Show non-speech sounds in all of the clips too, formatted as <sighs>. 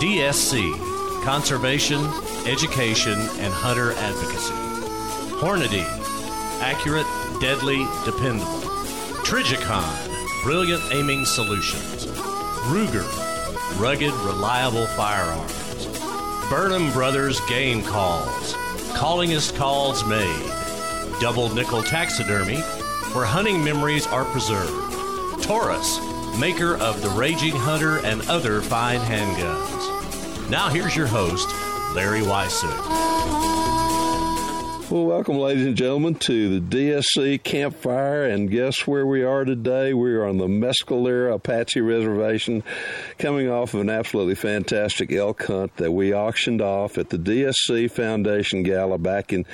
DSC Conservation, Education, and Hunter Advocacy. Hornady Accurate, Deadly, Dependable. Trijicon Brilliant Aiming Solutions. Ruger Rugged, Reliable Firearms. Burnham Brothers Game Calls. Callingest calls made. Double Nickel Taxidermy, where hunting memories are preserved. Taurus, maker of the Raging Hunter and other fine handguns. Now here's your host, Larry Weishuhn. Well, welcome, ladies and gentlemen, to the DSC Campfire. And guess where we are today? We are on the Mescalero Apache Reservation, coming off of an absolutely fantastic elk hunt that we auctioned off at the DSC Foundation Gala back in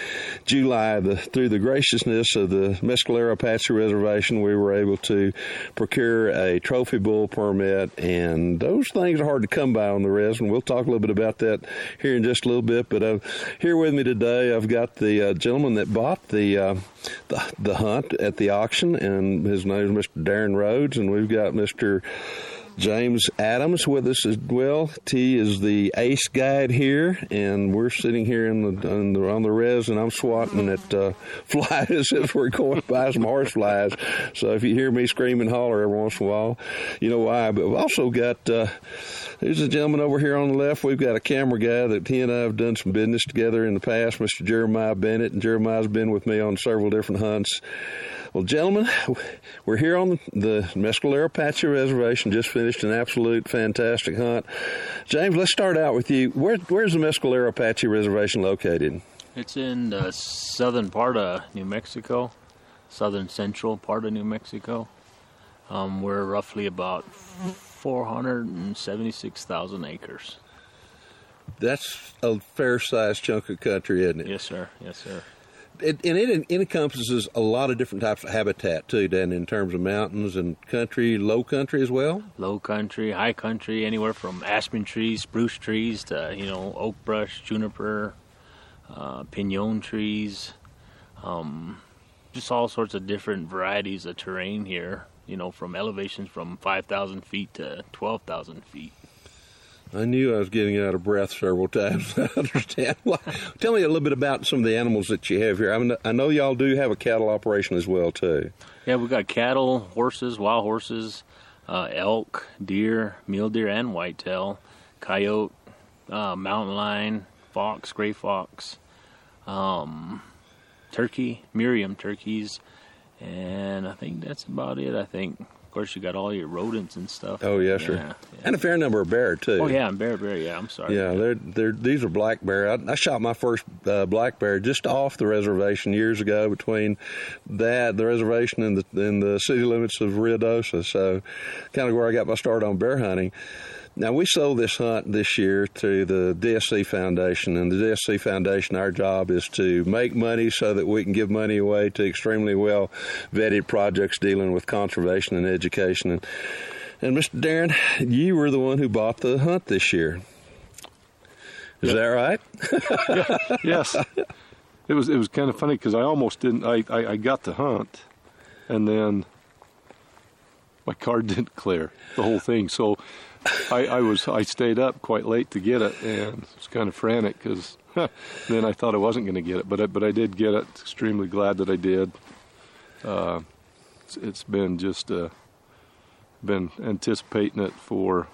July. The, through the graciousness of the Mescalero Apache Reservation, we were able to procure a trophy bull permit, and those things are hard to come by on the res. And we'll talk a little bit about that here in just a little bit. But uh, here with me today, I've got the uh, gentleman that bought the, uh, the the hunt at the auction, and his name is Mr. Darren Rhodes, and we've got Mr. James Adams with us as well. T is the ace guide here, and we're sitting here in the, in the on the res, and I'm swatting at uh, <laughs> flies as we're going by some horse flies. So if you hear me scream and holler every once in a while, you know why. But we've also got. Uh, there's a gentleman over here on the left. We've got a camera guy that he and I have done some business together in the past, Mr. Jeremiah Bennett, and Jeremiah's been with me on several different hunts. Well, gentlemen, we're here on the Mescalero Apache Reservation. Just finished an absolute fantastic hunt. James, let's start out with you. Where, where's the Mescalero Apache Reservation located? It's in the southern part of New Mexico, southern central part of New Mexico. Um, we're roughly about 476,000 acres. That's a fair sized chunk of country, isn't it? Yes, sir. Yes, sir. It, and it, encompasses a lot of different types of habitat too, Dan, in terms of mountains and country, low country as well. Low country, high country, anywhere from aspen trees, spruce trees to you know oak brush, juniper, uh, pinon trees, um, just all sorts of different varieties of terrain here. You know, from elevations from five thousand feet to twelve thousand feet. I knew I was getting out of breath several times. <laughs> I understand. Well, tell me a little bit about some of the animals that you have here. I, mean, I know y'all do have a cattle operation as well, too. Yeah, we've got cattle, horses, wild horses, uh, elk, deer, mule deer, and whitetail, coyote, uh, mountain lion, fox, gray fox, um, turkey, Merriam turkeys, and I think that's about it. I think course, you got all your rodents and stuff. Oh yes, sir. Yeah, yeah. And a fair number of bear too. Oh yeah, and bear, bear. Yeah, I'm sorry. Yeah, they're, they're, these are black bear. I, I shot my first uh, black bear just off the reservation years ago between that, the reservation, and the, and the city limits of Ruidoso. So, kind of where I got my start on bear hunting. Now, we sold this hunt this year to the DSC Foundation, and the DSC Foundation, our job is to make money so that we can give money away to extremely well vetted projects dealing with conservation and education. And, and Mr. Darren, you were the one who bought the hunt this year. Is that right? <laughs> yes. It was it was kind of funny because I almost didn't. I, I, I got the hunt, and then my card <laughs> didn't clear the whole thing. So I, I was I stayed up quite late to get it, and it was kind of frantic because then I thought I wasn't going to get it, but I, but I did get it. Extremely glad that I did. Uh, it's, it's been just uh, been anticipating it for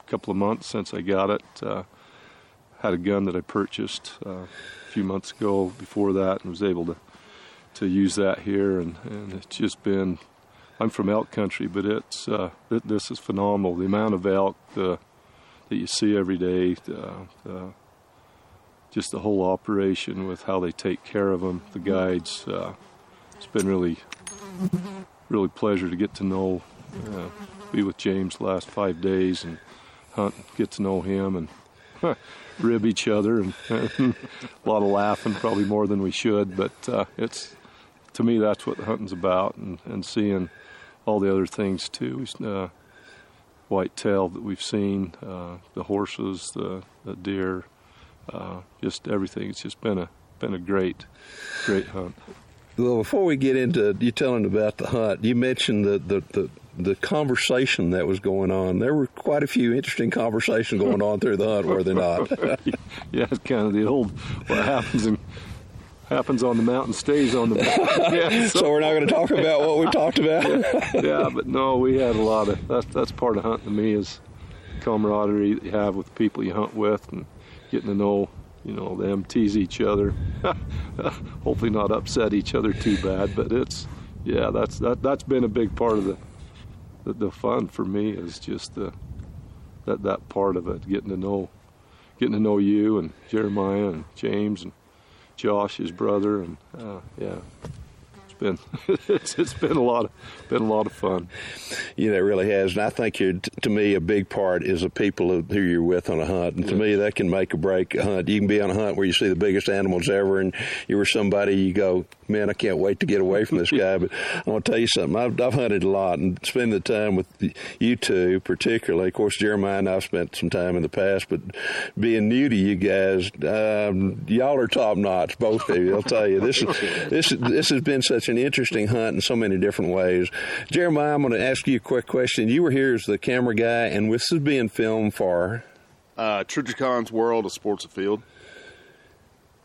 a couple of months since I got it. Uh, had a gun that I purchased uh, a few months ago before that, and was able to to use that here, and, and it's just been. I'm from elk country, but it's uh, th- this is phenomenal. The amount of elk uh, that you see every day, uh, just the whole operation with how they take care of them, the guides. Uh, it's been really, really pleasure to get to know, uh, be with James the last five days and hunt, get to know him, and rib each other, <laughs> and a lot of laughing, probably more than we should. But uh, it's to me that's what the hunting's about, and, and seeing all the other things too. Uh, whitetail that we've seen, uh, the horses, the, the deer, uh, just everything. It's just been a been a great, great hunt. Well, before we get into you telling about the hunt, you mentioned the, the, the, the conversation that was going on. There were quite a few interesting conversations going on through the hunt, were there not? <laughs> yeah, it's kind of the old what happens in happens on the mountain stays on the mountain. <laughs> Yeah, so, so, we're not going to talk about what we talked <laughs> about. yeah, yeah, but no, we had a lot of that's that's part of hunting to me is camaraderie that you have with people you hunt with and getting to know you know them tease each other <laughs> hopefully not upset each other too bad but it's yeah that's that that's been a big part of the the, the fun for me is just the that that part of it getting to know getting to know you and Jeremiah and James and Josh, his brother, and uh, yeah, been <laughs> it's, it's been a lot of been a lot of fun. Yeah, it really has, and I think to me a big part is the people who you're with on a hunt, and to me that can make or break a hunt. You can be on a hunt where you see the biggest animals ever, and you were somebody you go, man, I can't wait to get away from this guy. but I want to tell you something. I've, I've hunted a lot and spend the time with you two, particularly. Of course, Jeremiah and I've spent some time in the past, but being new to you guys, um, y'all are top notch, both of you. I'll tell you, this is this this has been such an interesting hunt in so many different ways. Jeremiah, I'm going to ask you a quick question. You were here as the camera guy, and this is being filmed for uh, World of Sports Afield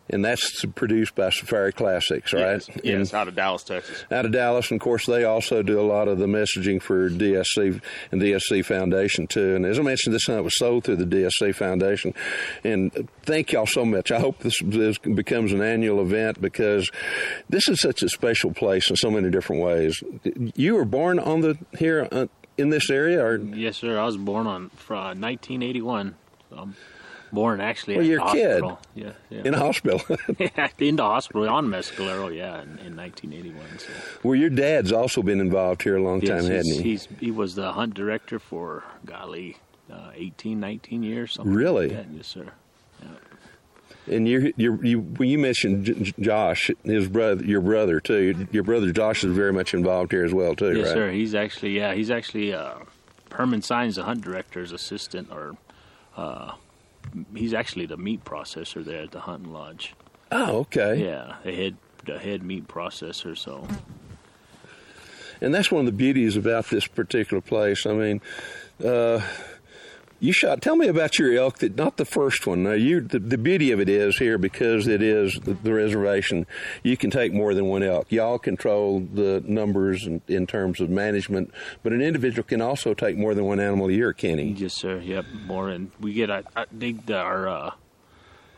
and that's produced by Safari Classics, right? Yes, yes out of Dallas, Texas. Out of Dallas, and of course, they also do a lot of the messaging for DSC and DSC Foundation too. And as I mentioned, this hunt was sold through the DSC Foundation. And thank y'all so much. I hope this, this becomes an annual event because this is such a special place in so many different ways. You were born on the here uh, in this area, or yes, sir. I was born on uh, 1981. Um, born actually well, you're kid yeah, yeah, in a hospital. <laughs> yeah, in the hospital on Mescalero, yeah, in, in 1981. So. Well, your dad's also been involved here a long yes, time, hadn't he? He's he was the hunt director for golly, uh, 18, 19 years. Something really? Like yes, sir. And you, you, you, when you mentioned Josh, his brother, your brother too. Your brother Josh is very much involved here as well too, yes, right? sir. He's actually, yeah, he's actually uh, Herman Signs, the hunt director's assistant, or uh, he's actually the meat processor there at the hunting lodge. Oh, okay. Yeah, the head the head meat processor. So, and that's one of the beauties about this particular place. I mean. Uh, you shot. Tell me about your elk. That not the first one. Now, you the, the beauty of it is here because it is the, the, reservation. You can take more than one elk. Y'all control the numbers in, in, terms of management, but an individual can also take more than one animal a year. Can he? Yes, sir. Yep, more. And we get. I, I think our uh,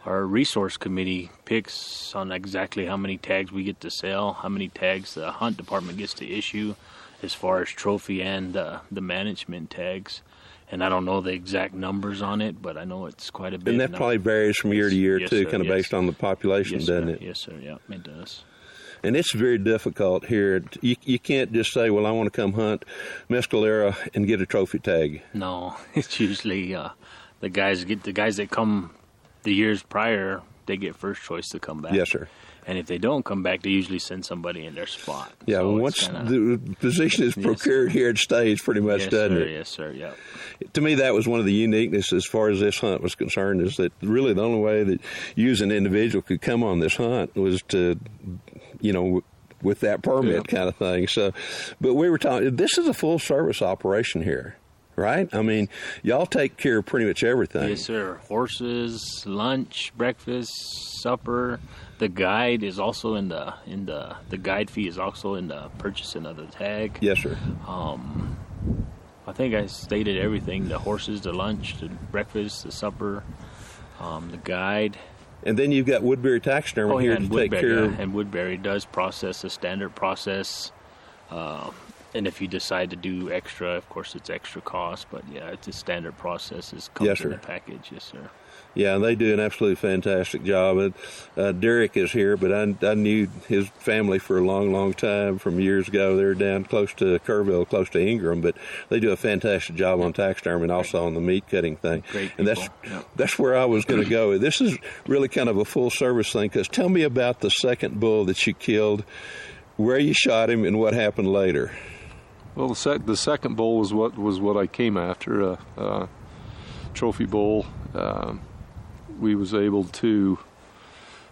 our resource committee picks on exactly how many tags we get to sell, how many tags the hunt department gets to issue, as far as trophy and uh, the management tags. And I don't know the exact numbers on it, but I know it's quite a bit. And that now. probably varies from year to year Yes, too, sir, kind of yes. based on the population, yes, doesn't sir. it? Yes, sir. Yeah, it does. And it's very difficult here. You, you can't just say, "Well, I want to come hunt Mescalero and get a trophy tag." No, <laughs> it's usually uh, the guys get the guys that come the years prior. They get first choice to come back. Yes, sir. And if they don't come back, they usually send somebody in their spot. Yeah, So once kinda- the position is <laughs> Yes. procured here, it stays pretty much, yes, doesn't sir, it? Yes, sir. Yeah. To me, that was one of the uniqueness as far as this hunt was concerned. Is that really the only way that you as an individual could come on this hunt was to, you know. With that permit Yeah. kind of thing, so, but we were talking. This is a full service operation here, right? I mean, y'all take care of pretty much everything. Yes, sir. Horses, lunch, breakfast, supper. The guide is also in the in the the guide fee is also in the purchasing of the tag. Yes, sir. Um, I think I stated everything: the horses, the lunch, the breakfast, the supper, um, the guide. And then you've got Woodbury Taxidermy Oh here yeah, to and take Woodbury, care yeah, and Woodbury does process the standard process. Uh, and if you decide to do extra, of course, it's extra cost. But yeah, it's a standard process. It comes Yes, in sir. the package. Yes, sir. Yeah, they do an absolutely fantastic job. And uh, Derek is here, but I, I knew his family for a long, long time from years ago. They're down close to Kerrville, close to Ingram, but they do a fantastic job on taxidermy and also on the meat cutting thing. Great and that's yeah. that's where I was going to go. This is really kind of a full service thing. Because tell me about the second bull that you killed, where you shot him, and what happened later. Well, the, sec- the second bull was what was what I came after. Uh, uh, trophy bull. Um, we was able to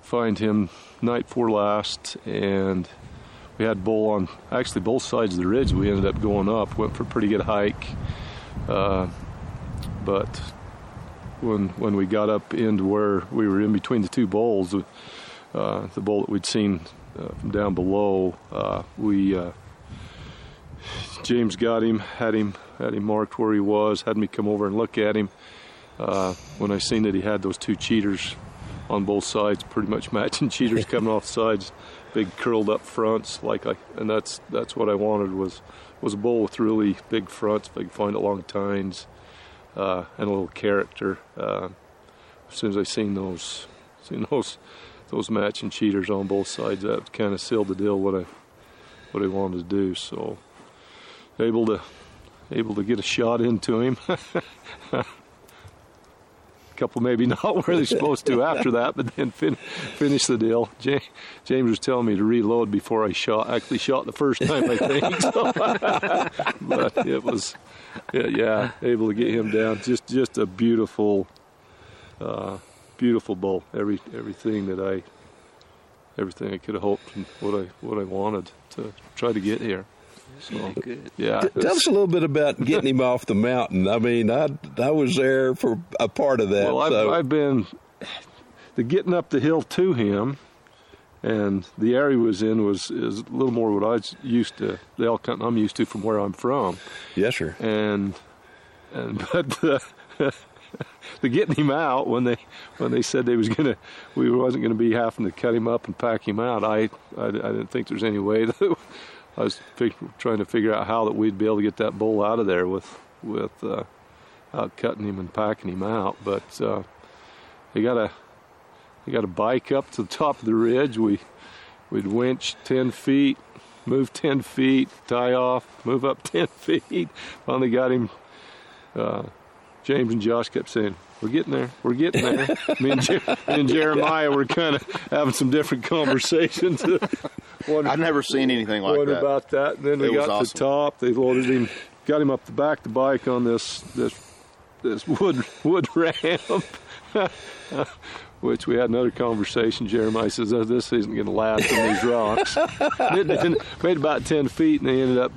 find him night before last, and we had bull on actually both sides of the ridge. We ended up going up, went for a pretty good hike, uh, but when when we got up into where we were in between the two bowls, uh, the bowl that we'd seen uh, from down below, uh, we. Uh, James got him, had him, had him marked where he was, had me come over and look at him. Uh, when I seen that he had those two cheaters on both sides, pretty much <laughs> matching cheaters coming off sides, big curled up fronts, like I, and that's that's what I wanted was was a bull with really big fronts, big find long tines, uh, and a little character. Uh, as soon as I seen those, seen <laughs> those those matching cheaters on both sides, that kind of sealed the deal. What I what I wanted to do. So able to able to get a shot into him. <laughs> couple maybe <laughs> not where they're supposed to after that, but then fin- finish the deal. Ja- James was telling me to reload before I shot. Actually, shot the first time I think. <laughs> So, <laughs> but it was, yeah, yeah, able to get him down. Just just a beautiful, uh, beautiful bull. Every everything that I. Everything I could have hoped and what I what I wanted to try to get here. So, yeah, T- Tell us a little bit about getting him off the mountain. I mean, I I was there for a part of that. Well, I've, so. I've been the getting up the hill to him, and the area he was in was is a little more what I was used to. The elk hunting I'm used to from where I'm from, yes, sir. and and <laughs> but uh, the, the getting him out when they when they said they was gonna we wasn't gonna be having to cut him up and pack him out. I I, I didn't think there's any way <laughs> that I was trying to figure out how that we'd be able to get that bull out of there with with uh, out cutting him and packing him out. But uh, they got a they got a bike up to the top of the ridge. We we'd winch ten feet, move ten feet, tie off, move up <laughs> ten feet. Finally got him. Uh, James and Josh kept saying, "We're getting there. We're getting there." me, and Je- me and Jeremiah were kind of having some different conversations. <laughs> I've never seen anything like what that. about that? And then It was got to the top. They loaded him, got him up the back of the bike on this this this wood wood ramp. <laughs> Which we had another conversation. Jeremiah says, oh, "This isn't going to last on these rocks." <laughs> it made about ten feet, and they ended up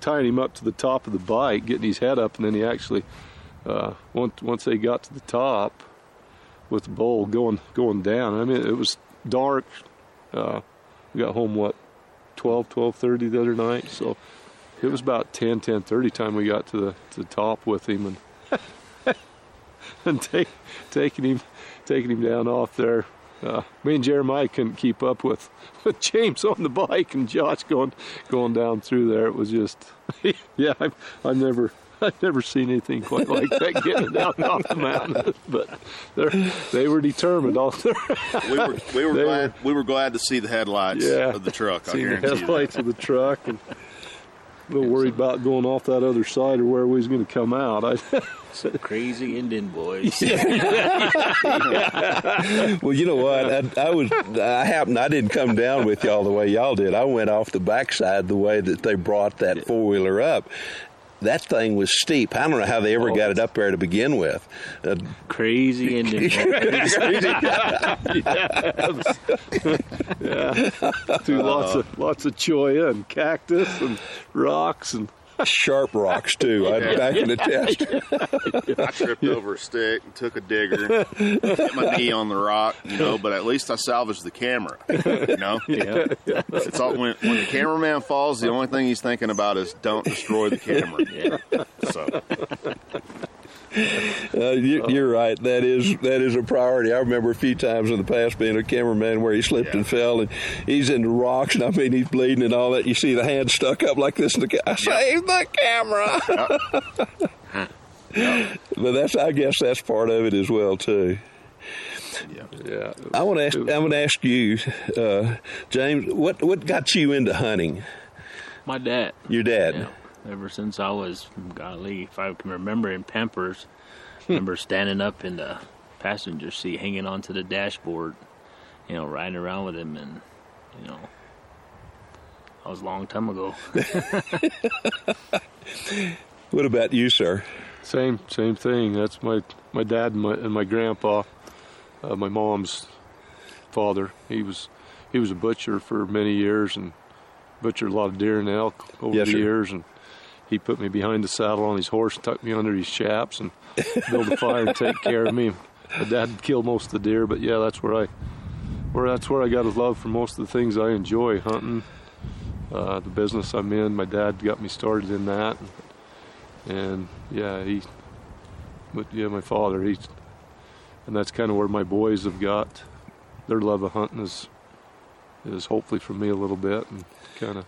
tying him up to the top of the bike, getting his head up, and then he actually, uh, once once they got to the top, with the bowl going going down. I mean, it was dark. Uh, we got home what 12 12:30 the other night so it was about 10 10:30 time we got to the to the top with him and <laughs> and take, taking him taking him down off there uh, me and Jeremiah couldn't keep up with, <laughs> with James on the bike and Josh going going down through there. It was just, <laughs> yeah, I've, I've never <laughs> I've never seen anything quite like that getting down <laughs> off the mountain. <laughs> But they they were determined. All We were we were They glad we were glad to see the headlights Yeah. of the truck. I seen the guarantee you. headlights of the truck and. A little worried about going off that other side or where we was going to come out. I, Crazy Indian boys. Well, you know what? I, I was. I happened. I didn't come down with y'all the way y'all did. I went off the backside the way that they brought that four wheeler up. That thing was steep. I don't know how they ever got it up there to begin with. Uh, Crazy Indian <laughs> <laughs> yeah. through lots of lots of cholla and cactus and rocks and sharp rocks too. I, I can attest. I tripped over a stick and took a digger, hit my knee on the rock, you know. But at least I salvaged the camera, you know. Yeah. It's all when when the cameraman falls, the only thing he's thinking about is don't destroy the camera. Yeah. So <laughs> Uh, you, you're right. That is that is a priority. I remember a few times in the past being a cameraman where he slipped Yeah. and fell, and he's in the rocks, and I mean he's bleeding and all that. You see the hand stuck up like this, in the ca- save the camera. <laughs> but that's I guess that's part of it as well too. yeah. I want to ask. I want to ask you, uh, James. What what got you into hunting? My dad. Your dad. Yeah. Ever since I was, golly, if I can remember in Pampers, remember standing up in the passenger seat, hanging onto the dashboard, you know, riding around with him, and you know, that was a long time ago. <laughs> What about you, sir? Same same thing. That's my my dad and my, and my grandpa, uh, my mom's father. He was he was a butcher for many years and butchered a lot of deer and elk over Yes, the sir. years. And he put me behind the saddle on his horse, tucked me under his chaps, and built a fire and take care of me. My dad killed most of the deer, but yeah, that's where I where that's where I got a love for most of the things I enjoy hunting. Uh, the business I'm in, my dad got me started in that, and yeah, he but yeah, my father, he's, and that's kind of where my boys have got their love of hunting is, is hopefully from me a little bit, and kind of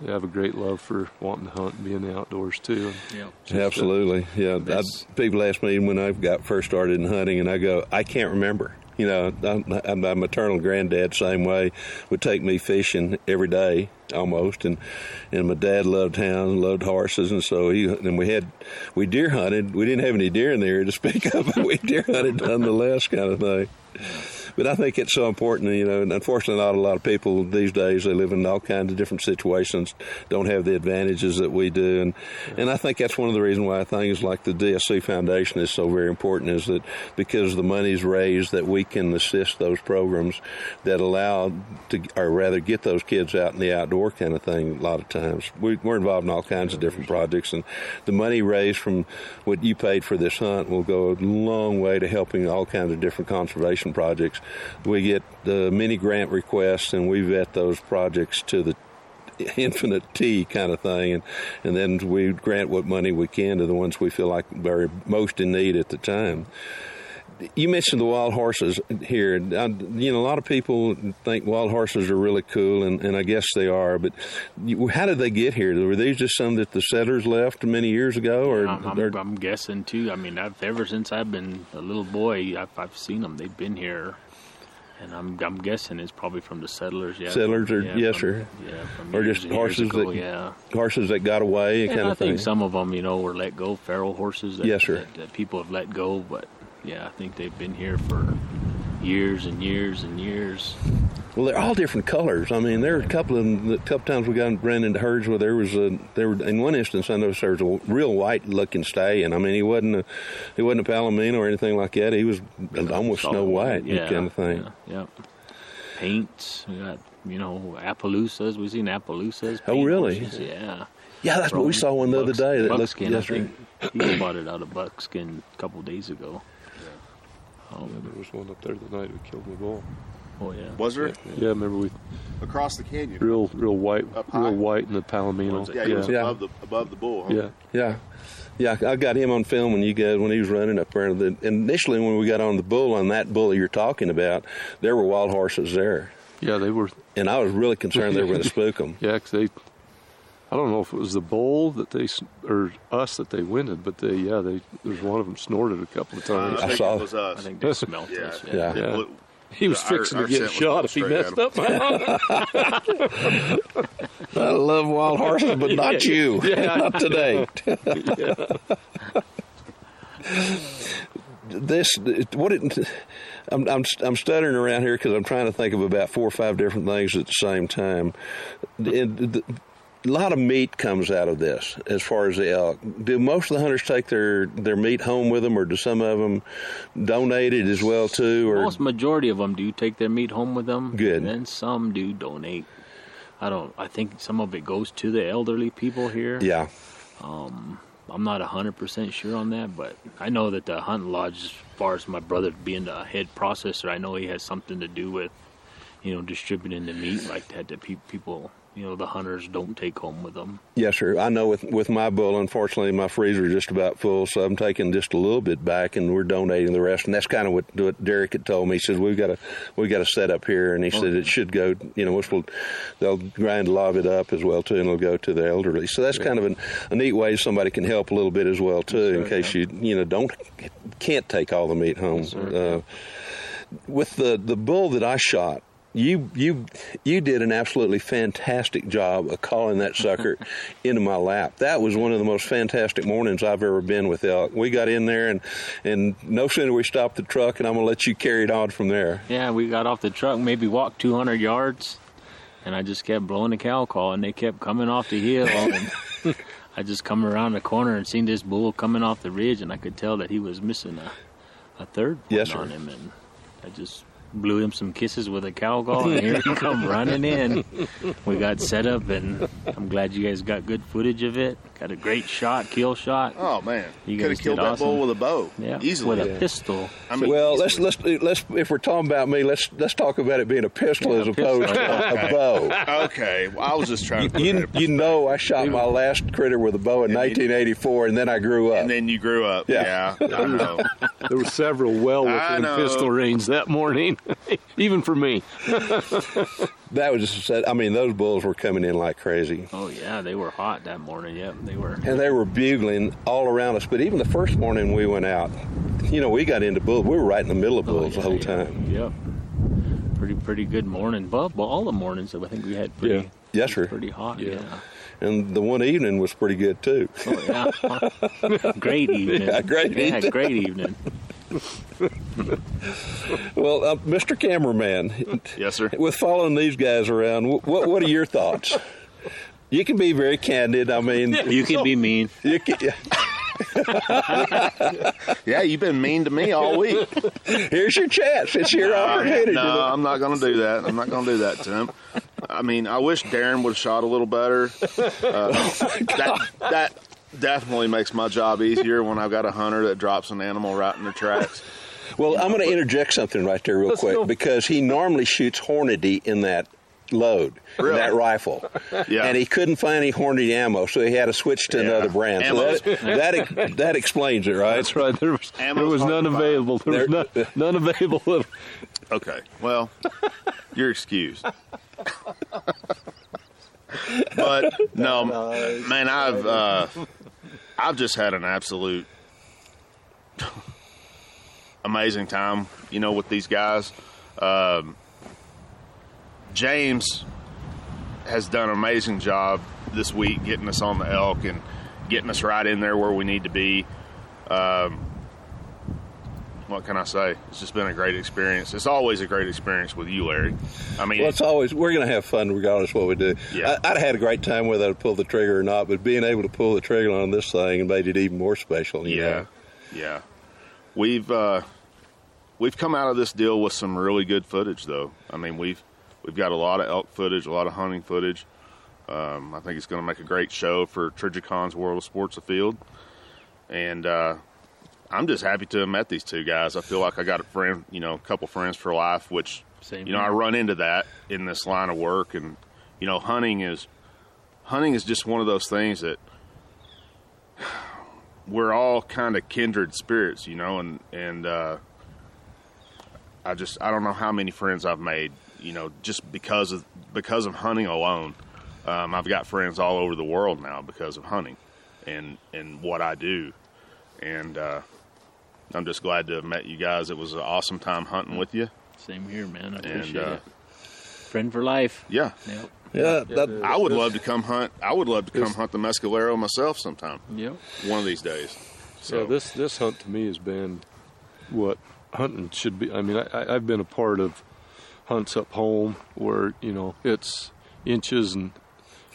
they have a great love for wanting to hunt and be in the outdoors too. Yeah. Just, Absolutely, yeah. I, people ask me when I got first started in hunting, and I go, I can't remember. You know, I'm, I'm, my maternal granddad, same way, would take me fishing every day almost, and and my dad loved hounds, loved horses, and so he and we had we deer hunted. We didn't have any deer in the area to <laughs> speak of, but we deer hunted nonetheless, kind of thing. But I think it's so important, you know, and unfortunately, not a lot of people these days, they live in all kinds of different situations, don't have the advantages that we do. And, and I think that's one of the reasons why things like the DSC Foundation is so very important is that because the money's raised that we can assist those programs that allow to, or rather get those kids out in the outdoor kind of thing a lot of times. We, we're involved in all kinds of different projects and the money raised from what you paid for this hunt will go a long way to helping all kinds of different conservation projects. We get the many grant requests and we vet those projects to the <laughs> infinite T kind of thing, and and then we grant what money we can to the ones we feel like are most in need at the time. You mentioned the wild horses here. I, you know, a lot of people think wild horses are really cool, and, and I guess they are. But you, how did they get here? Were these just some that the settlers left many years ago, or I'm, I'm, I'm guessing too. I mean, I've ever since I've been a little boy, I've, I've seen them. They've been here, and I'm I'm guessing it's probably from the settlers. Yeah, Settlers or- yeah, yes, from- sir. Yeah, from Or just horses ago, that- yeah. horses that got away, And kind I of thing? think some of them, you know, were let go, feral horses. That, Yes, sir. That, that people have let go, but yeah, I think they've been here for years and years and years. Well, they're all different colors. I mean, there were a couple of them, a couple times we got ran into herds where there was a there were in one instance I noticed there was a real white looking stallion. I mean, he wasn't a he wasn't a palomino or anything like that. He was almost Snow White yeah, kind of thing. Yeah, yeah. Paints. We got you know Appaloosas. We've seen Appaloosas. Oh, really? horses, Yeah. Yeah, that's what we saw one the other day. That looked Buckskin. yes, I think he bought it out of Buckskin a couple days ago. Yeah, there was one up there the night we killed my bull. Oh yeah. was there Yeah, remember we across the canyon? real real white, Up real white in the palomino. Was it? Yeah, was Yeah. above the above the bull. Huh? yeah. Yeah. Yeah, I got him on film when you guys when he was running up there. The, initially, when we got on the bull on that bull you're talking about, there were wild horses there, Yeah, they were. and I was really concerned they were going to spook <laughs> them. Yeah, 'cause they. I don't know if it was the bull that they or us that they winded, but they yeah they there's one of them snorted a couple of Uh, times. I think saw- it was us. I think they smelt Yeah. us. Yeah. Yeah. Well, he was our- fixing our to get shot if he messed up. <laughs> I love wild horses, <laughs> but not you, Yeah. <laughs> not today. this what it, I'm, I'm I'm stuttering around here because I'm trying to think of about four or five different things at the same time. It- the- a lot of meat comes out of this as far as the elk. Do most of the hunters take their, their meat home with them, or do some of them donate it as well too? Or Most majority of them do take their meat home with them. Good. And then some do donate. I don't. I think some of it goes to the elderly people here. yeah, Um, I'm not hundred percent sure on that, but I know that the hunting lodge, as far as my brother being the head processor, I know he has something to do with, you know, distributing the meat like that. to pe- people, you know, the hunters don't take home with them. Yes, sir. I know with with my bull, unfortunately, my freezer is just about full, so I'm taking just a little bit back, and we're donating the rest. And that's kind of what, what Derek had told me. He says we've got a we've got a set up here, and he said it should go. You know, which will they'll grind a lot of it up as well too, and it'll go to the elderly. So that's kind of an, a neat way somebody can help a little bit as well too, in case you you know don't can't take all the meat home. Uh, with the the bull that I shot, you you you did an absolutely fantastic job of calling that sucker <laughs> into my lap. That was one of the most fantastic mornings I've ever been with elk. We got in there and and no sooner we stopped the truck, and I'm gonna let you carry it on from there. Yeah, we got off the truck, maybe walked 200 yards, and I just kept blowing the cow call, and they kept coming off the hill. And <laughs> I just come around the corner and seen this bull coming off the ridge, and I could tell that he was missing a, a third one Yes, on him, and I just blew him some kisses with a cow call, and here he come running in. We got set up, and I'm glad you guys got good footage of it. Got a great shot, kill shot. Oh man, You could have killed did that bull with a bow. yeah, easily. with a pistol. I mean, Well, let's let's let's if we're talking about me, let's let's talk about it being a pistol Yeah, as a opposed pistol. to a bow. Okay, well, I was just trying to. Put You, it- you know, I shot my last critter with a bow in And you- 1984, and then I grew up. and then you grew up. Yeah. Yeah, I know. <laughs> There were several well within pistol range that morning, <laughs> even for me. <laughs> that was just, said. I mean, those bulls were coming in like crazy. Oh yeah, they were hot that morning. Yep, they were. and they were bugling all around us. But even the first morning we went out, you know, we got into bulls. We were right in the middle of oh, bulls the whole time. Yep. Pretty pretty good morning. But, but all the mornings I think we had pretty Yeah. Yes, sir. pretty hot. Yeah. Yeah. And the one evening was pretty good too. Oh yeah. <laughs> great evening. Yeah, great yeah, evening. great evening. <laughs> Well, uh, Mr. Cameraman, Yes, sir. with following these guys around, what what are your thoughts? You can be very candid. I mean, <laughs> You can be mean. you can, <laughs> Yeah, you've been mean to me all week. here's your chance. It's your opportunity. no, I'm not going to do that. I'm not going to do that to him. I mean, I wish Darren would have shot a little better. Uh, that that definitely makes my job easier when I've got a hunter that drops an animal right in the tracks. <laughs> Well, I'm going to interject something right there real Let's quick go. because he normally shoots Hornady in that load, Really? in that rifle. <laughs> Yeah. And he couldn't find any Hornady ammo, so he had to switch to Yeah. another brand. So that, that, that explains it, right? That's right. There was, Ammo's there was none available. There was none, none available. Okay, well, you're excused. <laughs> but <laughs> no, man, I've uh, I've just had an absolute amazing time, you know, with these guys. Um, James has done an amazing job this week getting us on the elk and getting us right in there where we need to be. Um, what can I say? It's just been a great experience. It's always a great experience with you, Larry. I mean, Well, it's always we're going to have fun regardless of what we do. Yeah. I, I'd have had a great time whether I'd pulled the trigger or not, but being able to pull the trigger on this thing and made it even more special. Yeah, know? yeah. We've uh, we've come out of this deal with some really good footage, though. I mean, we've we've got a lot of elk footage, a lot of hunting footage. Um, I think it's going to make a great show for Trijicon's World of Sports Afield, and uh, I'm just happy to have met these two guys. I feel like I got a friend, you know, a couple friends for life, which Same you know here. I run into that in this line of work, and you know, hunting is hunting is just one of those things that <sighs> we're all kind of kindred spirits, you know, and and uh, I just I don't know how many friends I've made, you know, just because of because of hunting alone. Um, I've got friends all over the world now because of hunting, and and what I do, and uh, I'm just glad to have met you guys. It was an awesome time hunting with you. Same here, man. I And, appreciate uh, it. Friend for life. Yeah, Yep. Yeah, that, I would love to come hunt. I would love to come hunt the Mescalero myself sometime, Yep. one of these days. So this this hunt to me has been what hunting should be. I mean, I, I- I've been a part of hunts up home where you know it's inches and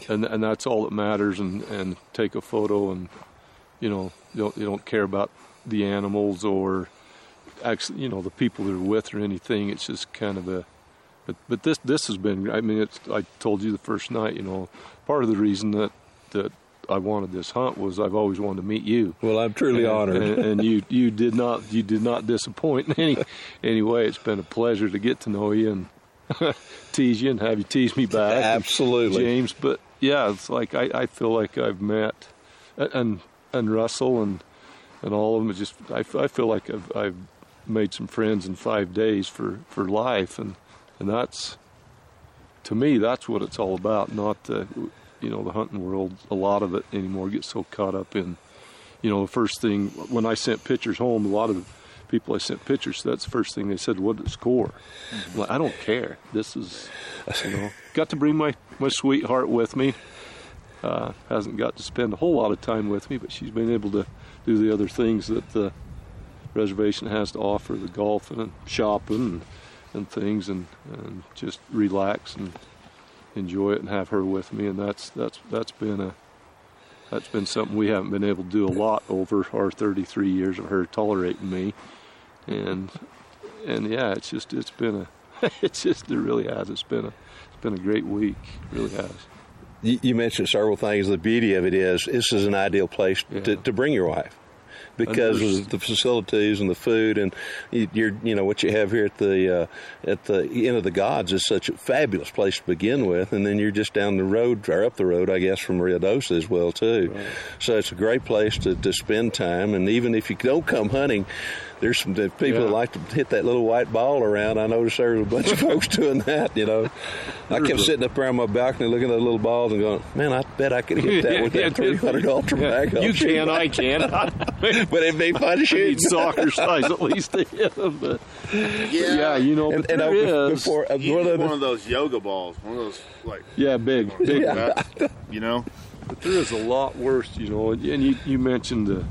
and and that's all that matters. And and take a photo and you know you don't you don't care about the animals or actually you know the people they're with or anything. It's just kind of a but but this this has been. I mean, it's. I told you the first night. You know, part of the reason that that I wanted this hunt was I've always wanted to meet you. well, I'm truly And- honored. and, and you <laughs> you did not you did not disappoint in any any way. It's been a pleasure to get to know you and <laughs> tease you and have you tease me back. Absolutely. James. But yeah, it's like I, I feel like I've met and and Russell and and all of them. It's just—I feel like I've I've made some friends in five days for for life and and that's to me that's what it's all about. Not the you know the hunting world. A lot of it anymore gets so caught up in you know the first thing when I sent pictures home. A lot of people I sent pictures. That's the first thing they said. What it score? I'm like I don't care. This is you know got to bring my my sweetheart with me. Uh, hasn't got to spend a whole lot of time with me, but she's been able to do the other things that the reservation has to offer the golfing and shopping and, and things and, and just relax and enjoy it and have her with me and that's that's that's been a that's been something we haven't been able to do a lot over our 33 years of her tolerating me. And and yeah it's just it's been a <laughs> it's just it really has. It's been a it's been a great week. It really has You, you mentioned several things. The beauty of it is this is an ideal place to, Yeah. to bring your wife because of the facilities and the food and you- you're you know what you have here at the uh, at the Inn of the Gods is such a fabulous place to begin with, and then you're just down the road or up the road, I guess, from Ruidoso as well too. So it's a great place to, to spend time, and even if you don't come hunting. There's some people that like to hit that little white ball around. I noticed there was a bunch of <laughs> folks doing that. You know, I kept sitting up there on my balcony looking at the little balls and going, "Man, I bet I could hit that <laughs> with Yeah, that 300 Ultra Mag." you can I can <laughs> <laughs> but it'd be fun to I shoot. need soccer size at least to hit them but yeah, you know And, but and there I, is- before uh, one of the- one of those yoga balls, one of those like yeah big big that, you know. But there is a lot worse, you know. And you, you mentioned the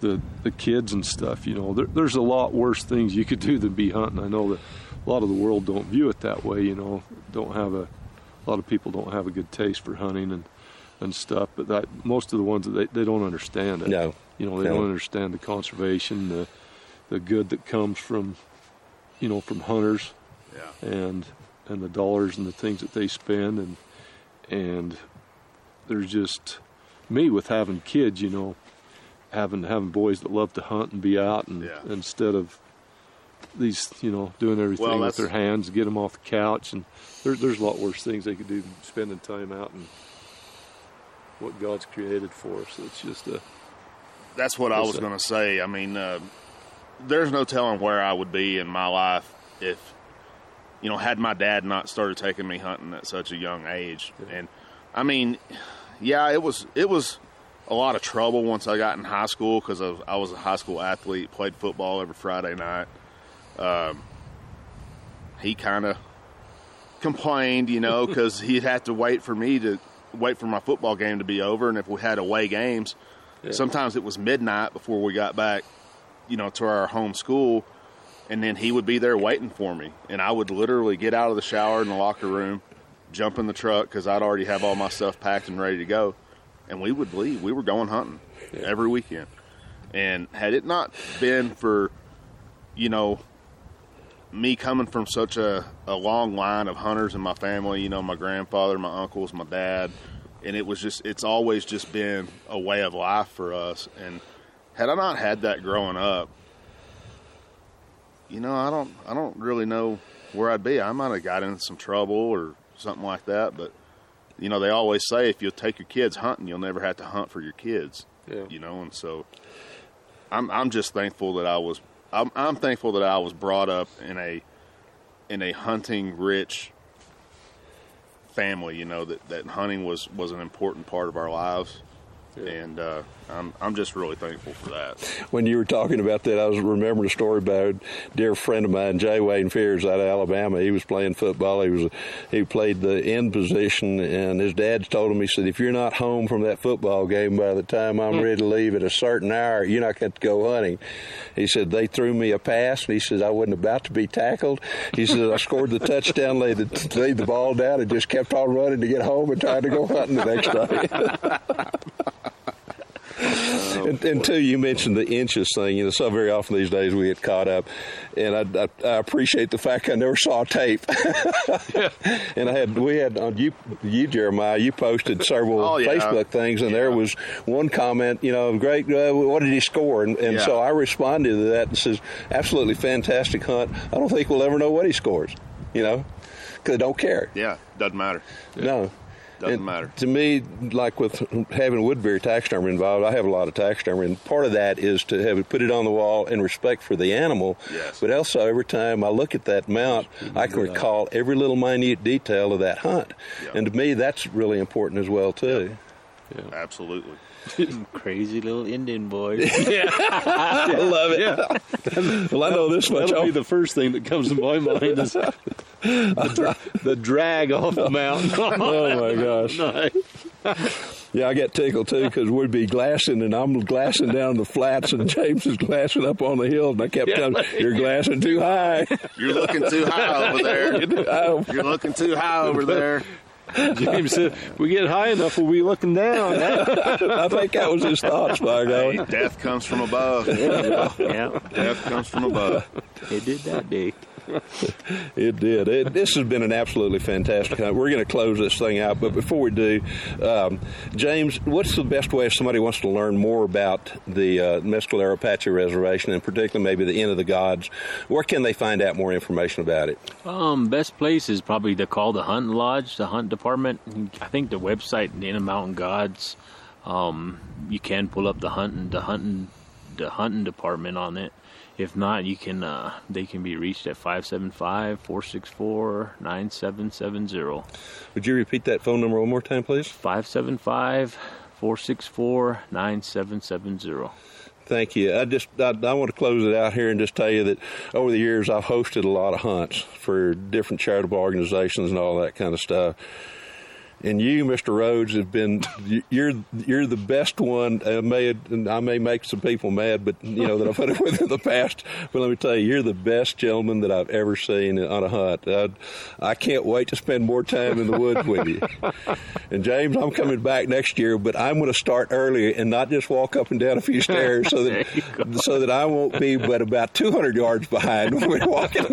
the the kids and stuff. You know, there, there's a lot worse things you could do than be hunting. I know that a lot of the world don't view it that way. You know, don't have a, a lot of people don't have a good taste for hunting and and stuff. But that most of the ones that they, they don't understand it. No. you know, they No. don't understand the conservation, the the good that comes from you know from hunters Yeah. and and the dollars and the things that they spend and and there's just me with having kids you know having having boys that love to hunt and be out and Yeah. instead of these you know doing everything Well, with their hands get them off the couch and there, there's a lot worse things they could do than spending time out and what God's created for us it's just a That's what I was going to say. I mean, uh, there's no telling where I would be in my life if, you know, had my dad not started taking me hunting at such a young age. And I mean, yeah, it was it was a lot of trouble once I got in high school because I was a high school athlete, played football every Friday night. Um, he kind of complained, you know, because <laughs> he'd have to wait for me to wait for my football game to be over, and if we had away games, sometimes it was midnight before we got back, you know, to our home school, and then he would be there waiting for me, and I would literally get out of the shower in the locker room, jump in the truck because I'd already have all my stuff packed and ready to go, and we would leave. We were going hunting every weekend, and had it not been for, you know, me coming from such a, a long line of hunters in my family, you know, my grandfather, my uncles, my dad, and it was just, it's always just been a way of life for us. And had I not had that growing up, you know, I don't, I don't really know where I'd be. I might have got into some trouble or something like that. But, you know, they always say if you'll take your kids hunting, you'll never have to hunt for your kids. Yeah. You know, and so I'm I'm just thankful that I was I'm I'm thankful that I was brought up in a in a hunting rich family. You know that that hunting was was an important part of our lives, and uh, I'm I'm just really thankful for that. When you were talking about that, I was remembering a story about a dear friend of mine, J. Wayne Fears, out of Alabama. He was playing football. He was he played the end position, and his dad told him, he said, "If you're not home from that football game by the time I'm hmm. ready to leave at a certain hour, you're not going to go hunting." He said they threw me a pass, and he says I wasn't about to be tackled. He said I scored the touchdown, laid the, laid the ball down, and just kept on running to get home and tried to go hunting the next day. <laughs> <laughs> and, and two, you mentioned the inches thing. You know, so very often these days we get caught up, and I, I, I appreciate the fact I never saw tape. <laughs> and I had we had on you, you Jeremiah, you posted several Oh, yeah. Facebook things, and there was one comment, you know, great. Uh, what did he score? And, and Yeah. so I responded to that and says, absolutely fantastic hunt. I don't think we'll ever know what he scores. You know, because I don't care. Yeah, doesn't matter. No. Doesn't And matter. To me, like with having Woodbury taxidermy involved, I have a lot of taxidermy, and part of that is to have it put it on the wall in respect for the animal. Yes. But also, every time I look at that mount, I can recall every little minute detail of that hunt, Yep. and to me, that's really important as well too. Absolutely. <laughs> Crazy little Indian boy. <laughs> yeah. I love it. well, I know this much. That'll be the first thing that comes to my mind is the, dra- the drag off the mountain. <laughs> oh my gosh. Nice. Yeah, I get tickled too because we'd be glassing and I'm glassing down the flats and James is glassing up on the hill and I kept telling him, "You're glassing too high." You're looking too high over there. You're looking too high over there. <laughs> James said, "If we get high enough, we'll be looking down." <laughs> I think that was his thoughts, by Hey, God. death comes from above. yeah, Death comes from above. it did that day. <laughs> It did. It, this has been an absolutely fantastic hunt. We're going to close this thing out, but before we do, um, James, what's the best way if somebody wants to learn more about the uh, Mescalero Apache Reservation, and particularly maybe the Inn of the Gods? Where can they find out more information about it? Um, best place is probably to call the hunt lodge, the hunt department. I think the website, the Inn of the Mountain Gods. Um, you can pull up the hunting, the hunting, the hunting department on it. If not, you can. Uh, they can be reached at 575-464-9770. Would you repeat that phone number one more time, please? 575-464-9770. Thank you. I just I, I want to close it out here and just tell you that over the years I've hosted a lot of hunts for different charitable organizations and all that kind of stuff. And you, Mr. Rhodes, have been you're you're the best one. I may and I may make some people mad, but you know that I've hunted with in the past. But let me tell you, you're the best gentleman that I've ever seen on a hunt. I, I can't wait to spend more time in the woods with you. And James, I'm coming back next year, but I'm going to start earlier and not just walk up and down a few stairs, so that <laughs> so that I won't be but about 200 yards behind when we're walking.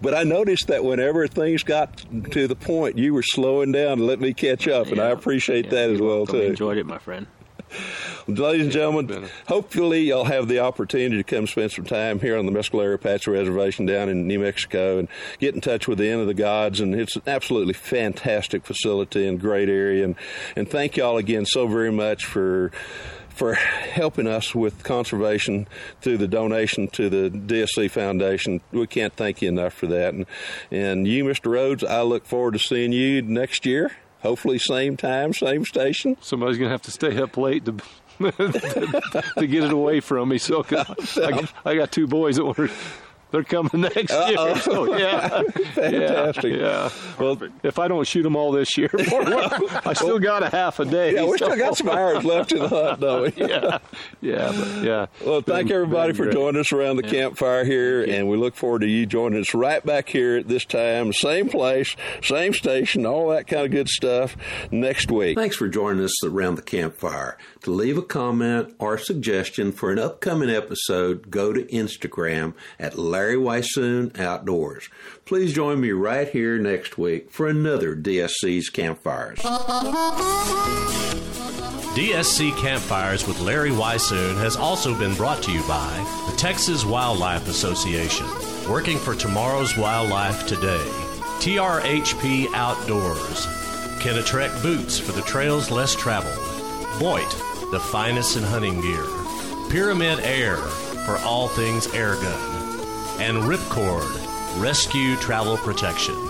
But I noticed that whenever things got to the point, you were slowing down to let me catch up, and I appreciate Yeah, that as well welcome. too. Enjoyed it, my friend. Ladies and gentlemen, hopefully you'll have the opportunity to come spend some time here on the Mescalero Apache Reservation down in New Mexico and get in touch with the Inn of the Gods. And it's an absolutely fantastic facility and great area. And, and thank y'all again so very much for for helping us with conservation through the donation to the DSC Foundation. We can't thank you enough for that. And, and you, Mr. Rhodes, I look forward to seeing you next year. Hopefully, same time, same station. Somebody's going to have to stay up late <laughs> to to get it away from me. So I, got- <laughs> I got two boys that were they're coming <laughs> next year. So <laughs> oh, yeah, <laughs> Fantastic. Yeah. Well, if I don't shoot them all this year, I still got a half a day. Yeah, we so- still got some hours left in the hunt, don't we? yeah, yeah, but yeah. Well, thank Been- everybody been for great. joining us around the campfire here, and we look forward to you joining us right back here at this time, same place, same station, all that kind of good stuff next week. Thanks for joining us around the campfire. To leave a comment or suggestion for an upcoming episode, go to Instagram at Larry Weishuhn Outdoors. Please join me right here next week for another DSC's Campfires. DSC Campfires with Larry Weishuhn has also been brought to you by the Texas Wildlife Association, working for tomorrow's wildlife today. TRHP Outdoors, Kenetrek Boots for the trails less traveled. Boyd, the finest in hunting gear, Pyramid Air for all things air gun, and Ripcord Rescue Travel Protection.